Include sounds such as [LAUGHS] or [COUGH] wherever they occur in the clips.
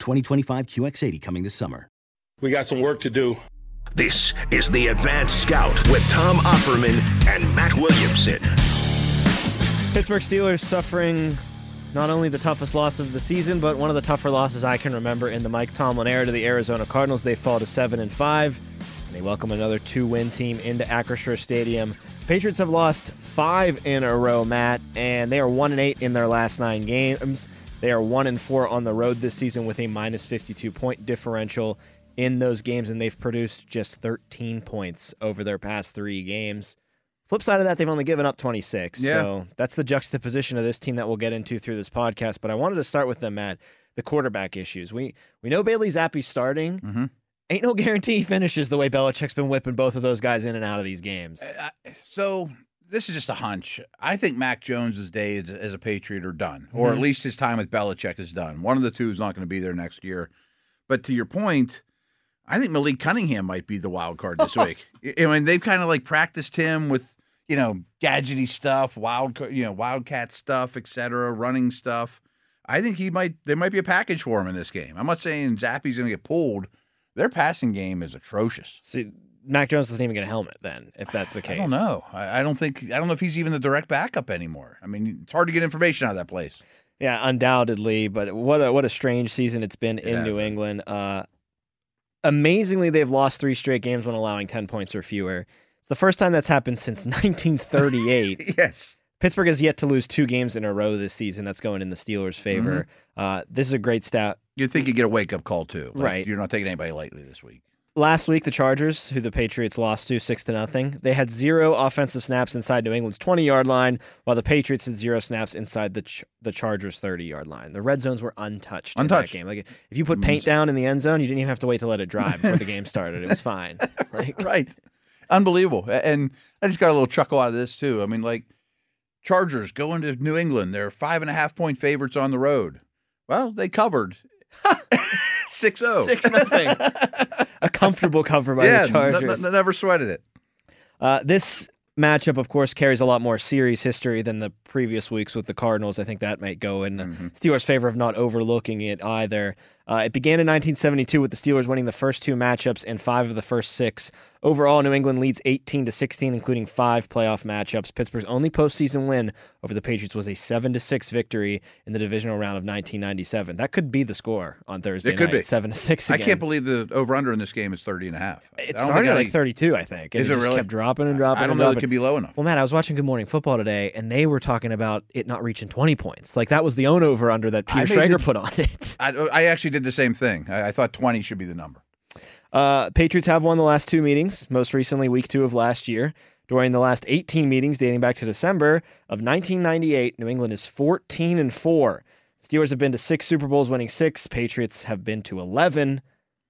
2025 QX80 coming this summer. We got some work to do. This is the Advanced Scout with Tom Opferman and Matt Williamson. Pittsburgh Steelers suffering not only the toughest loss of the season, but one of the tougher losses I can remember in the Mike Tomlin era to the Arizona Cardinals. They fall to seven and five, and they welcome another two-win team into Acrisure Stadium. Patriots have lost five in a row, Matt, and they are one and eight in their last nine games. They are one and four on the road this season with a minus 52 point differential in those games, and they've produced just 13 points over their past three games. Flip side of that, they've only given up 26. Yeah. So that's the juxtaposition of this team that we'll get into through this podcast. But I wanted to start with them, Matt, the quarterback issues. We we know Bailey Zappe starting. Mm-hmm. Ain't no guarantee he finishes the way Belichick's been whipping both of those guys in and out of these games. Uh, so this is just a hunch. I think Mac Jones's days as a Patriot are done, or Mm-hmm. at least his time with Belichick is done. One of the two is not going to be there next year. But to your point, I think Malik Cunningham might be the wild card this [LAUGHS] week. I mean, they've kind of like practiced him with you know gadgety stuff, wild you know wildcat stuff, etc., running stuff. I think he might. There might be a package for him in this game. I'm not saying Zappe's going to get pulled. Their passing game is atrocious. See, Mac Jones doesn't even get a helmet then, if [SIGHS] that's the case. I don't know. I, I don't think. I don't know if he's even the direct backup anymore. I mean, it's hard to get information out of that place. Yeah, undoubtedly. But what a what a strange season it's been in Yeah. New England. Uh, amazingly, they've lost three straight games when allowing ten points or fewer. It's the first time that's happened since [LAUGHS] 1938. [LAUGHS] yes. Pittsburgh has yet to lose two games in a row this season. That's going in the Steelers' favor. Uh, this is a great stat. You'd think you'd get a wake up call too. Like, Right. You're not taking anybody lightly this week. Last week, the Chargers, who the Patriots lost to six to nothing, they had zero offensive snaps inside New England's 20 yard line, while the Patriots had zero snaps inside the Ch- the Chargers' 30 yard line. The red zones were untouched. Untouched. in that game. Like if you put paint down in the end zone, you didn't even have to wait to let it dry before the game started. It was fine. [LAUGHS] [LAUGHS] Like, [LAUGHS] Right. Unbelievable. And I just got a little chuckle out of this too. I mean, like Chargers going to New England. They're five and a half point favorites on the road. Well, they covered. 6-0. six nothing. A comfortable cover by yeah, the Chargers. never sweated it. Uh, this matchup, of course, carries a lot more series history than the previous weeks with the Cardinals. I think that might go in the Steelers' favor of not overlooking it either. Uh, it began in 1972 with the Steelers winning the first two matchups and five of the first six. Overall, New England leads 18 to 16, including five playoff matchups. Pittsburgh's only postseason win over the Patriots was a seven to six victory in the divisional round of 1997. That could be the score on Thursday It could night, be. seven to six. I can't believe the over under in this game is 30 and a half. It started at like 32, I think. Is it it just really? kept dropping and dropping I don't know dropping. it could be low enough. Well, Matt, I was watching Good Morning Football today, and they were talking about it not reaching 20 points. Like that was the own over under that Peter Schrager the- put on it. I, I actually did the same thing. I, I thought 20 should be the number. Uh, Patriots have won the last two meetings, most recently week two of last year. During the last 18 meetings dating back to December of 1998, New England is 14 and 4. Steelers have been to six Super Bowls, winning six. Patriots have been to 11,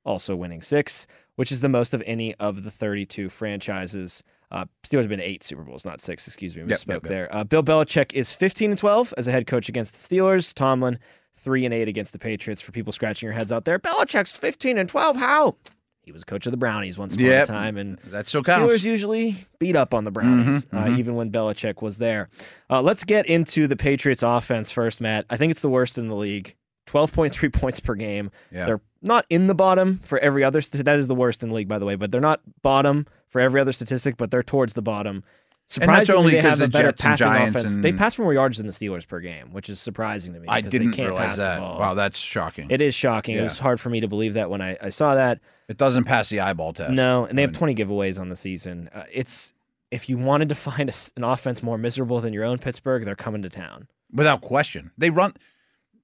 also winning six, which is the most of any of the 32 franchises. Uh, Steelers have been to eight Super Bowls, not six. Excuse me, Yep, misspoke yep, yep. there. Uh, Bill Belichick is 15 and 12 as a head coach against the Steelers. Tomlin three and eight against the Patriots. For people scratching your heads out there, Belichick's 15 and 12. How? He was coach of the Brownies once upon Yep. a time, and That still counts. Steelers usually beat up on the Brownies, Mhm, uh, mhm. even when Belichick was there. Uh, let's get into the Patriots' offense first, Matt. I think it's the worst in the league. 12.3 [LAUGHS] points per game. Yeah. They're not in the bottom for every other. That is the worst in the league, by the way. But they're not bottom for every other statistic. But they're towards the bottom. Surprisingly, only they have a the better Jets passing offense. and- They pass for more yards than the Steelers per game, which is surprising to me. I didn't can't realize that. Wow, that's shocking. It is shocking. It was hard for me to believe that when I, I saw that. It doesn't pass the eyeball test. No, and they have 20 giveaways on the season. Uh, it's if you wanted to [LAUGHS] find a an offense more miserable than your own Pittsburgh, they're coming to town. without question. They run.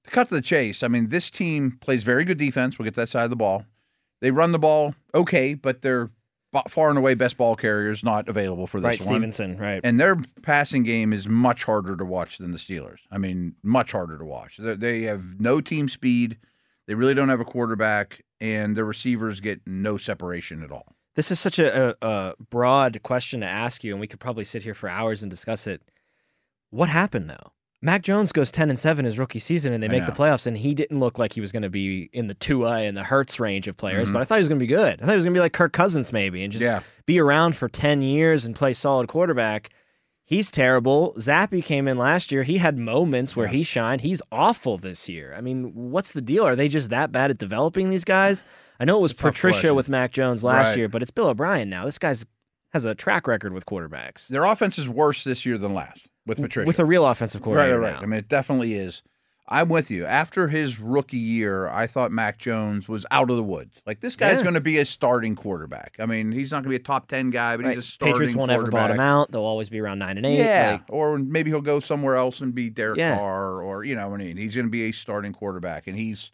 To cut to the chase, I mean, this team plays very good defense. We'll get to that side of the ball. They run the ball okay, but they're far and away best ball carriers not available for this right, one. Stevenson, right. And their passing game is much harder to watch than the Steelers. I mean, much harder to watch. They, they have no team speed. They really don't have a quarterback. and the receivers get no separation at all. This is such a, a, a broad question to ask you, and we could probably sit here for hours and discuss it. What happened though? Mac Jones goes ten and seven his rookie season, and they make the playoffs, and he didn't look like he was going to be in the Tua and the Hurts range of players. Mhm. But I thought he was going to be good. I thought he was going to be like Kirk Cousins maybe, and just yeah, be around for ten years and play solid quarterback. He's terrible. Zappe came in last year. He had moments where Yeah. he shined. He's awful this year. I mean, what's the deal? Are they just that bad at developing these guys? I know it was Patricia with Mac Jones last Right. year, but it's Bill O'Brien now. This guy's has a track record with quarterbacks. their offense is worse this year than last with Patricia. With a real offensive right, coordinator. right, right. now. I mean, it definitely is. I'm with you. After his rookie year, I thought Mac Jones was out of the woods. Like this guy's Yeah. going to be a starting quarterback. I mean, he's not going to be a top ten guy, but Right. he's a starting Patriots won't ever bottom out. They'll always be around nine and eight. Yeah, Like, or maybe he'll go somewhere else and be Derek Yeah. Carr, or you know, what I mean, he's going to be a starting quarterback, and he's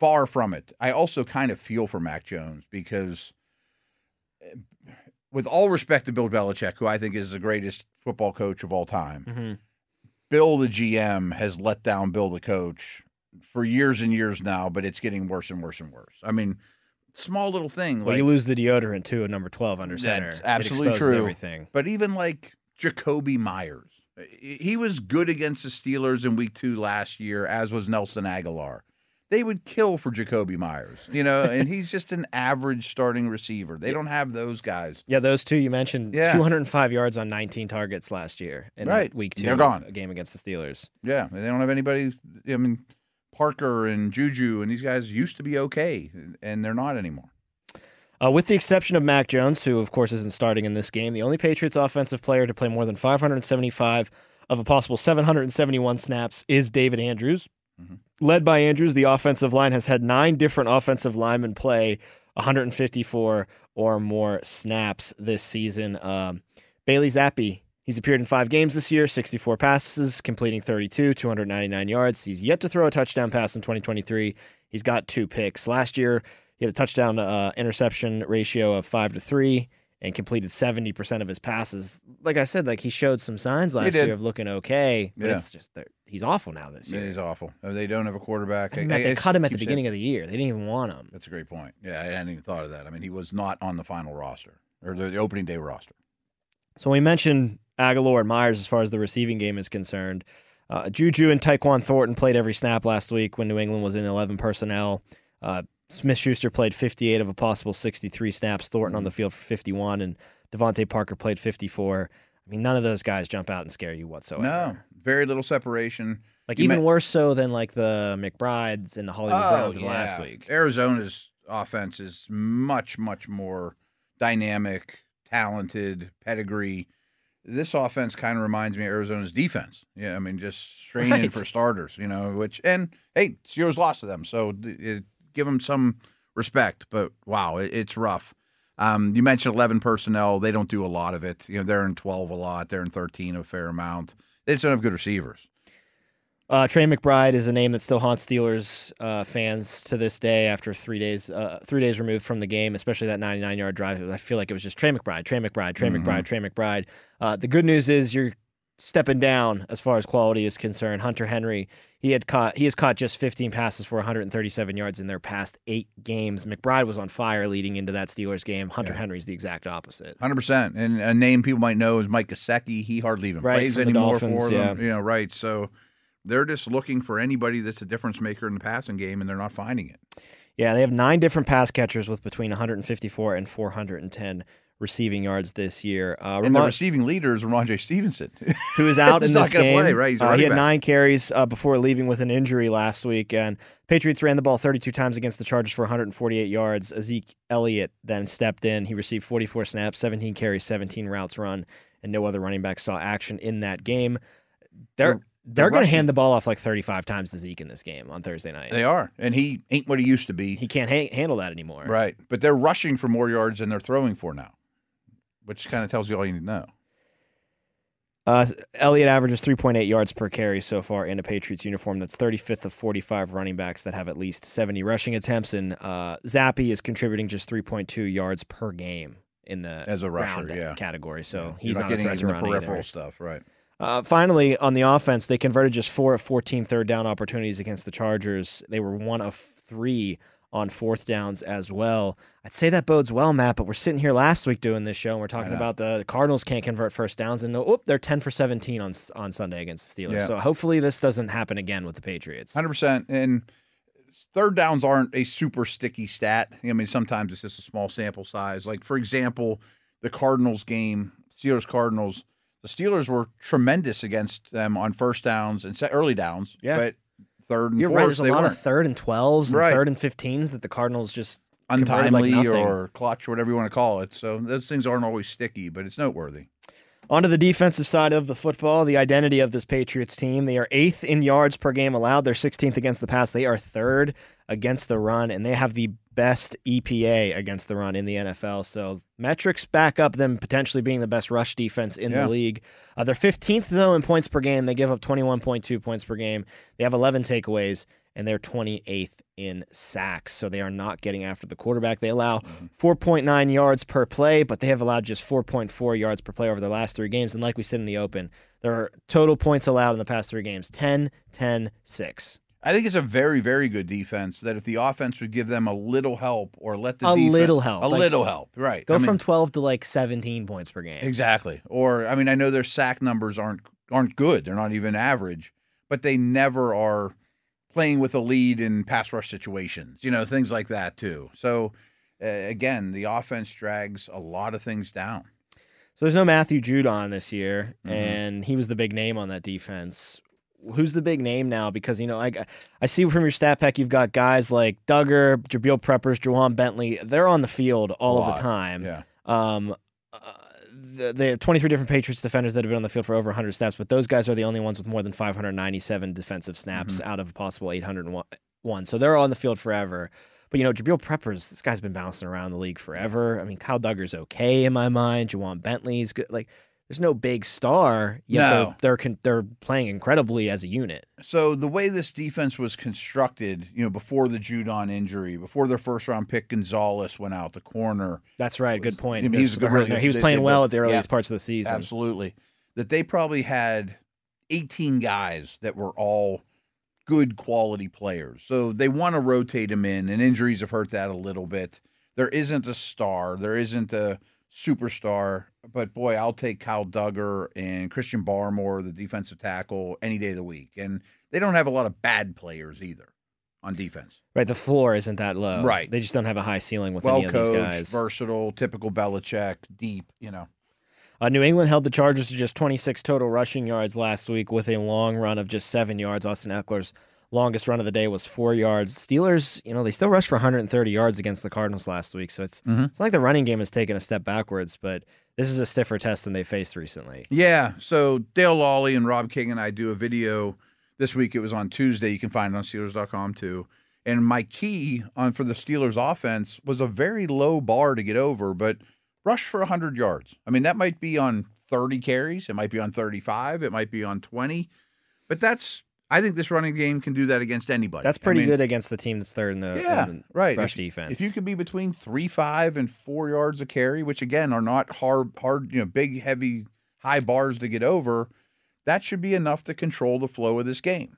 far from it. I also kind of feel for Mac Jones because, eh, with all respect to Bill Belichick, who I think is the greatest football coach of all time, mhm. Bill the GM has let down Bill the coach for years and years now, but it's getting worse and worse and worse. I mean, small little thing Well, like you lose the deodorant too at number twelve under center. That's absolutely true. Everything. But even like Jakobi Meyers, he was good against the Steelers in week two last year, as was Nelson Agholor. They would kill for Jakobi Meyers, you know, and he's just an average starting receiver. They don't have those guys. Yeah, those two you mentioned. Yeah. 205 yards on 19 targets last year in Right. week two. They're gone. game against the Steelers. Yeah, they don't have anybody. I mean, Parker and Juju and these guys used to be okay, and they're not anymore. Uh, with the exception of Mac Jones, who of course isn't starting in this game, the only Patriots offensive player to play more than 575 of a possible 771 snaps is David Andrews. Mhm. Led by Andrews, the offensive line has had nine different offensive linemen play 154 or more snaps this season. Um, Bailey Zappe, he's appeared in five games this year, 64 passes, completing 32, 299 yards. He's yet to throw a touchdown pass in 2023. He's got two picks. Last year, he had a touchdown uh, interception ratio of five to three and completed 70% of his passes. Like I said, like he showed some signs last year of looking okay, but Yeah. it's just that he's awful now this year. He's awful. They don't have a quarterback. I they I cut him at the keep saying- beginning of the year. They didn't even want him. That's a great point. Yeah, I hadn't even thought of that. I mean, he was not on the final roster or the, the opening day roster. So we mentioned Agholor and Meyers as far as the receiving game is concerned. Uh, Juju and Tyquan Thornton played every snap last week when New England was in 11 personnel. Uh, Smith Schuster played 58 of a possible 63 snaps. Thornton on the mm-hmm. field for 51, and DeVante Parker played 54. I mean, none of those guys jump out and scare you whatsoever. No, very little separation. like You even worse so than like the McBrides and the Hollywood Oh, Browns of yeah. last week. Arizona's offense is much, much more dynamic, talented, pedigree. This offense kind of reminds me of Arizona's defense. Yeah, I mean, just straining Right. for starters, you know. Which and hey, Steelers lost to them, so it, give them some respect. But wow, it, it's rough. Um, you mentioned eleven personnel; they don't do a lot of it. You know, they're in twelve a lot. They're in thirteen a fair amount. They just don't have good receivers. Uh, Trey McBride is a name that still haunts Steelers uh, fans to this day. After three days, uh, three days removed from the game, especially that 99-yard drive, I feel like it was just Trey McBride, Trey McBride, Trey Mhm. McBride, Trey McBride. Uh, the good news is you're stepping down as far as quality is concerned. Hunter Henry, he had caught, he has caught just 15 passes for 137 yards in their past eight games. McBride was on fire leading into that Steelers game. Hunter Yeah. Henry's the exact opposite. Hundred percent, and a name people might know is Mike Gesicki. He hardly even Right, plays the anymore Dolphins, for them. yeah. You know, right? So they're just looking for anybody that's a difference maker in the passing game, and they're not finding it. Yeah, they have nine different pass catchers with between 154 and 410 receiving yards this year. Uh, And the receiving leader is Rhamondre Stevenson. [LAUGHS] who is out in this game. play, right? Uh, he had back. nine carries uh, before leaving with an injury last week, and Patriots ran the ball 32 times against the Chargers for 148 yards. Zeke Elliott then stepped in. He received 44 snaps, 17 carries, 17 routes run, and no other running back saw action in that game. They're they're going to hand the ball off like 35 times to Zeke in this game on Thursday night. they are, and he ain't what he used to be. he can't ha- handle that anymore. right, but they're rushing for more yards than they're throwing for now, which kind of tells you all you need to know. Uh, Elliott averages 3.8 yards per carry so far in a Patriots uniform. That's 35th of 45 running backs that have at least 70 rushing attempts. And uh, Zappe is contributing just 3.2 yards per game in the As a rusher, yeah. category. So Yeah, he's You're not, getting threat in the peripheral either. stuff, right? Uh, finally, on the offense, they converted just four of 14 third down opportunities against the Chargers. They were one of three on fourth downs as well. I'd say that bodes well, Matt, but we're sitting here last week doing this show and we're talking about the Cardinals can't convert first downs and oh, they're 10 for 17 on on Sunday against the Steelers. Yeah. So hopefully this doesn't happen again with the Patriots. Hundred percent. And third downs aren't a super sticky stat. I mean, sometimes it's just a small sample size. Like for example, the Cardinals game, Steelers Cardinals. The Steelers were tremendous against them on first downs and early downs. Yeah. But third and You're fourths, right. There's a they lot weren't of third and 12s and Right. third and 15s that the Cardinals just like untimely nothing. or clutch, whatever you want to call it. So those things aren't always sticky, but it's noteworthy. Onto the defensive side of the football, the identity of this Patriots team. They are eighth in yards per game allowed. They're 16th against the pass. They are third against the run, and they have the best EPA against the run in the NFL. So metrics back up them potentially being the best rush defense in Yeah. the league. Uh, they're 15th though in points per game. They give up 21.2 points per game. They have 11 takeaways, and they're 28th in sacks. So they are not getting after the quarterback. They allow 4.9 yards per play, but they have allowed just 4.4 yards per play over their last three games. And like we said in the open, their total points allowed in the past three games 10, 10, 6. I think it's a very, very good defense. That if the offense would give them a little help or let the A defen- little help, a like- little help, right? Go I mean, from 12 to like 17 points per game. exactly. Or I mean, I know their sack numbers aren't aren't good. They're not even average, but they never are playing with a lead in pass rush situations. You know, things like that too. So uh, again, the offense drags a lot of things down. So there's no Matthew Judon this year, Mhm. and he was the big name on that defense. Who's the big name now? Because you know, I I see from your stat pack you've got guys like Dugger, Jabrill Peppers, Ja'Whaun Bentley. They're on the field all of the time. Yeah. Um, uh, they have 23 different Patriots defenders that have been on the field for over 100 snaps, but those guys are the only ones with more than 597 defensive snaps Mm-hmm. out of a possible 801. So they're on the field forever. But you know, Jabrill Peppers, this guy's been bouncing around the league forever. I mean, Kyle Dugger's okay in my mind. Ja'Whaun Bentley's good. Like, there's no big star yet. No. They're they're, they're playing incredibly as a unit. So the way this defense was constructed, you know, before the Judon injury, before their first round pick Gonzalez went out, the corner, That's right. Good point. I mean, he was good- really He was They- playing they well at the earliest yeah. parts of the season. absolutely, that they probably had 18 guys that were all good quality players. So they want to rotate them in, and injuries have hurt that a little bit. There isn't a star, there isn't a superstar, but boy, I'll take Kyle Dugger and Christian Barmore, the defensive tackle, any day of the week. And they don't have a lot of bad players either on defense. Right. The floor isn't that low. Right. They just don't have a high ceiling with Well any of these coached, guys. versatile, typical Belichick, deep, you know. Uh, New England held the Chargers to just 26 total rushing yards last week with a long run of just seven yards. Austin Ekeler's longest run of the day was four yards. Steelers, you know, they still rushed for 130 yards against the Cardinals last week, so it's Mhm. it's like the running game has taken a step backwards, but this is a stiffer test than they faced recently. Yeah. So Dale Lolley and Rob King and I do a video this week. It was on Tuesday. You can find it on Steelers.com too. And my key on for the Steelers offense was a very low bar to get over, but rush for 100 yards. I mean, that might be on 30 carries. It might be on 35. It might be on 20. But that's, I think this running game can do that against anybody. That's I pretty mean, good against the team that's third in the, in Yeah, the right. rush If- defense. If you could be between three, five, and four yards a carry, which again are not hard, hard, you know, big, heavy, high bars to get over, that should be enough to control the flow of this game.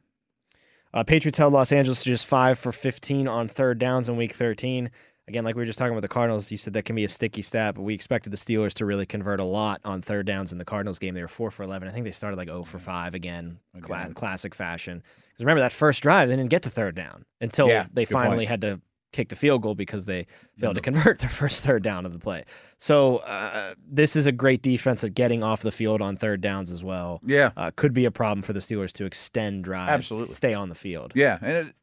Uh, Patriots held Los Angeles to just five for 15 on third downs in week 13. Again, like we were just talking about the Cardinals, you said that can be a sticky stat, but we expected the Steelers to really convert a lot on third downs in the Cardinals game. They were four for 11. I think they started like 0 for 5 again, cla- classic fashion. Because remember, that first drive, they didn't get to third down until Yeah, they finally point. had to kick the field goal because they failed to convert [LAUGHS] their first third down of the play. So uh, this is a great defense at getting off the field on third downs as well. Yeah, Uh, could be a problem for the Steelers to extend drives, Absolutely. stay on the field. yeah, and it,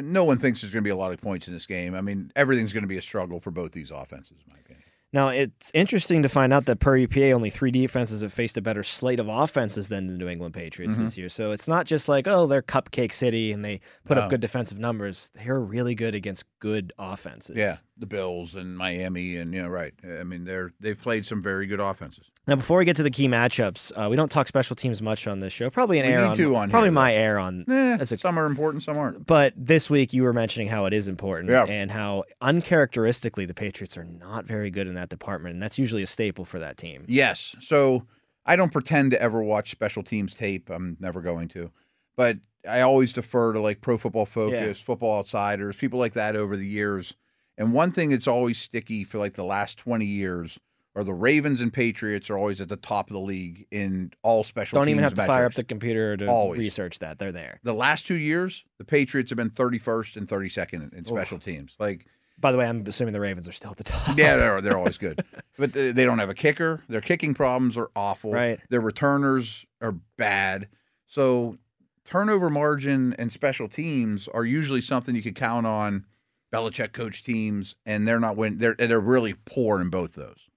no one thinks there's going to be a lot of points in this game. I mean, everything's going to be a struggle for both these offenses, in my opinion. Now, it's interesting to find out that per EPA, only three defenses have faced a better slate of offenses than the New England Patriots Mm-hmm. this year. So it's not just like, oh, they're Cupcake City and they put No. up good defensive numbers. They're really good against good offenses. Yeah, the Bills and Miami, and you know, right. I mean, they're they've played some very good offenses. Now, before we get to the key matchups, uh, we don't talk special teams much on this show. Probably an We air on, on probably here, my air on. Eh, a- some are important, some aren't. But this week you were mentioning how it is important Yeah. and how uncharacteristically the Patriots are not very good in that department, and that's usually a staple for that team. Yes. So I don't pretend to ever watch special teams tape. I'm never going to. But I always defer to like Pro Football Focus, Football Outsiders, people like that over the years. And one thing that's always sticky for like the last 20 years are the Ravens and Patriots are always at the top of the league in all special teams? Don't even have to fire up the computer to Always. research that. They're there. the last two years, the Patriots have been 31st and 32nd in, in special teams. Like, By the way, I'm assuming the Ravens are still at the top. yeah, they're, they're always good. [LAUGHS] But they they don't have a kicker. Their kicking problems are awful. Right. Their returners are bad. So turnover margin and special teams are usually something you could count on Belichick coach teams, and they're not win. They're they're really poor in both those.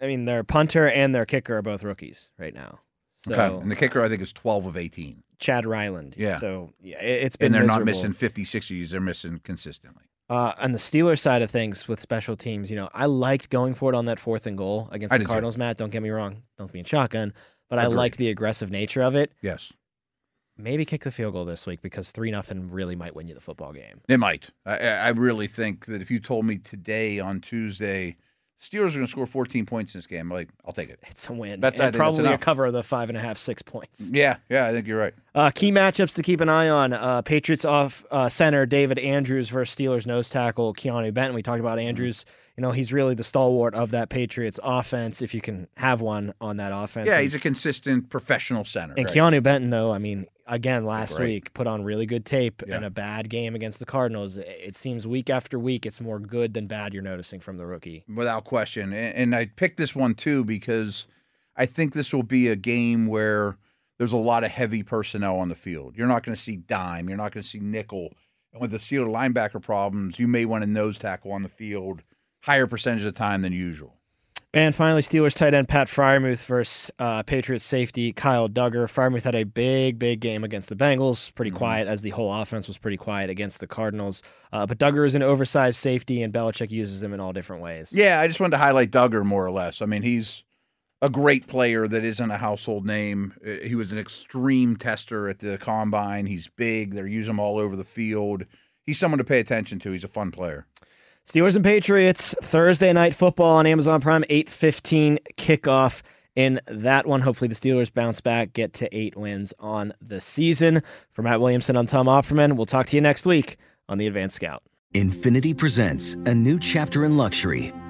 I mean, their punter and their kicker are both rookies right now. So okay. And the kicker, I think, is 12 of 18. Chad Ryland. Yeah. So yeah, it, it's been And they're not miserable. missing 50, 60s. They're missing consistently. Uh, on the Steelers side of things with special teams, you know, I liked going for it on that fourth and goal against I the did too. Cardinals, Matt. Don't get me wrong. Don't be in shotgun. But I Agreed. liked the aggressive nature of it. Yes. Maybe kick the field goal this week because 3 nothing really might win you the football game. It might. I, I I really think that if you told me today on Tuesday, Steelers are going to score 14 points in this game, like I'll take it. It's a win. That's- and probably a cover of the five and a half, six points. Yeah, yeah, I think you're right. Uh, key matchups to keep an eye on: uh, Patriots off uh, center David Andrews versus Steelers nose tackle Keanu Benton. We talked about Andrews. You know he's really the stalwart of that Patriots offense, if you can have one on that offense. Yeah, he's a consistent professional center. and right? Keanu Benton, though, I mean, again last Great. week put on really good tape Yeah. and a bad game against the Cardinals. It seems week after week, it's more good than bad. You're noticing from the rookie. without question. And, I picked this one too because I think this will be a game where there's a lot of heavy personnel on the field. You're not going to see dime. You're not going to see nickel. And with the Steelers linebacker problems, you may want a nose tackle on the field higher percentage of the time than usual. And finally, Steelers tight end Pat Freiermuth versus uh, Patriots safety Kyle Dugger. Freiermuth had a big, big game against the Bengals. Pretty Mm-hmm. quiet, as the whole offense was pretty quiet against the Cardinals. Uh, but Dugger is an oversized safety, and Belichick uses him in all different ways. Yeah, I just wanted to highlight Dugger more or less. I mean, he's a great player that isn't a household name. Uh, He was an extreme tester at the combine. He's big. They're using him all over the field. He's someone to pay attention to. He's a fun player. Steelers and Patriots Thursday night football on Amazon Prime, eight fifteen kickoff. In that one, hopefully the Steelers bounce back, get to eight wins on the season. For Matt Williamson, I'm Tom Opferman. We'll talk to you next week on the Advanced Scout. Infiniti presents a new chapter in luxury,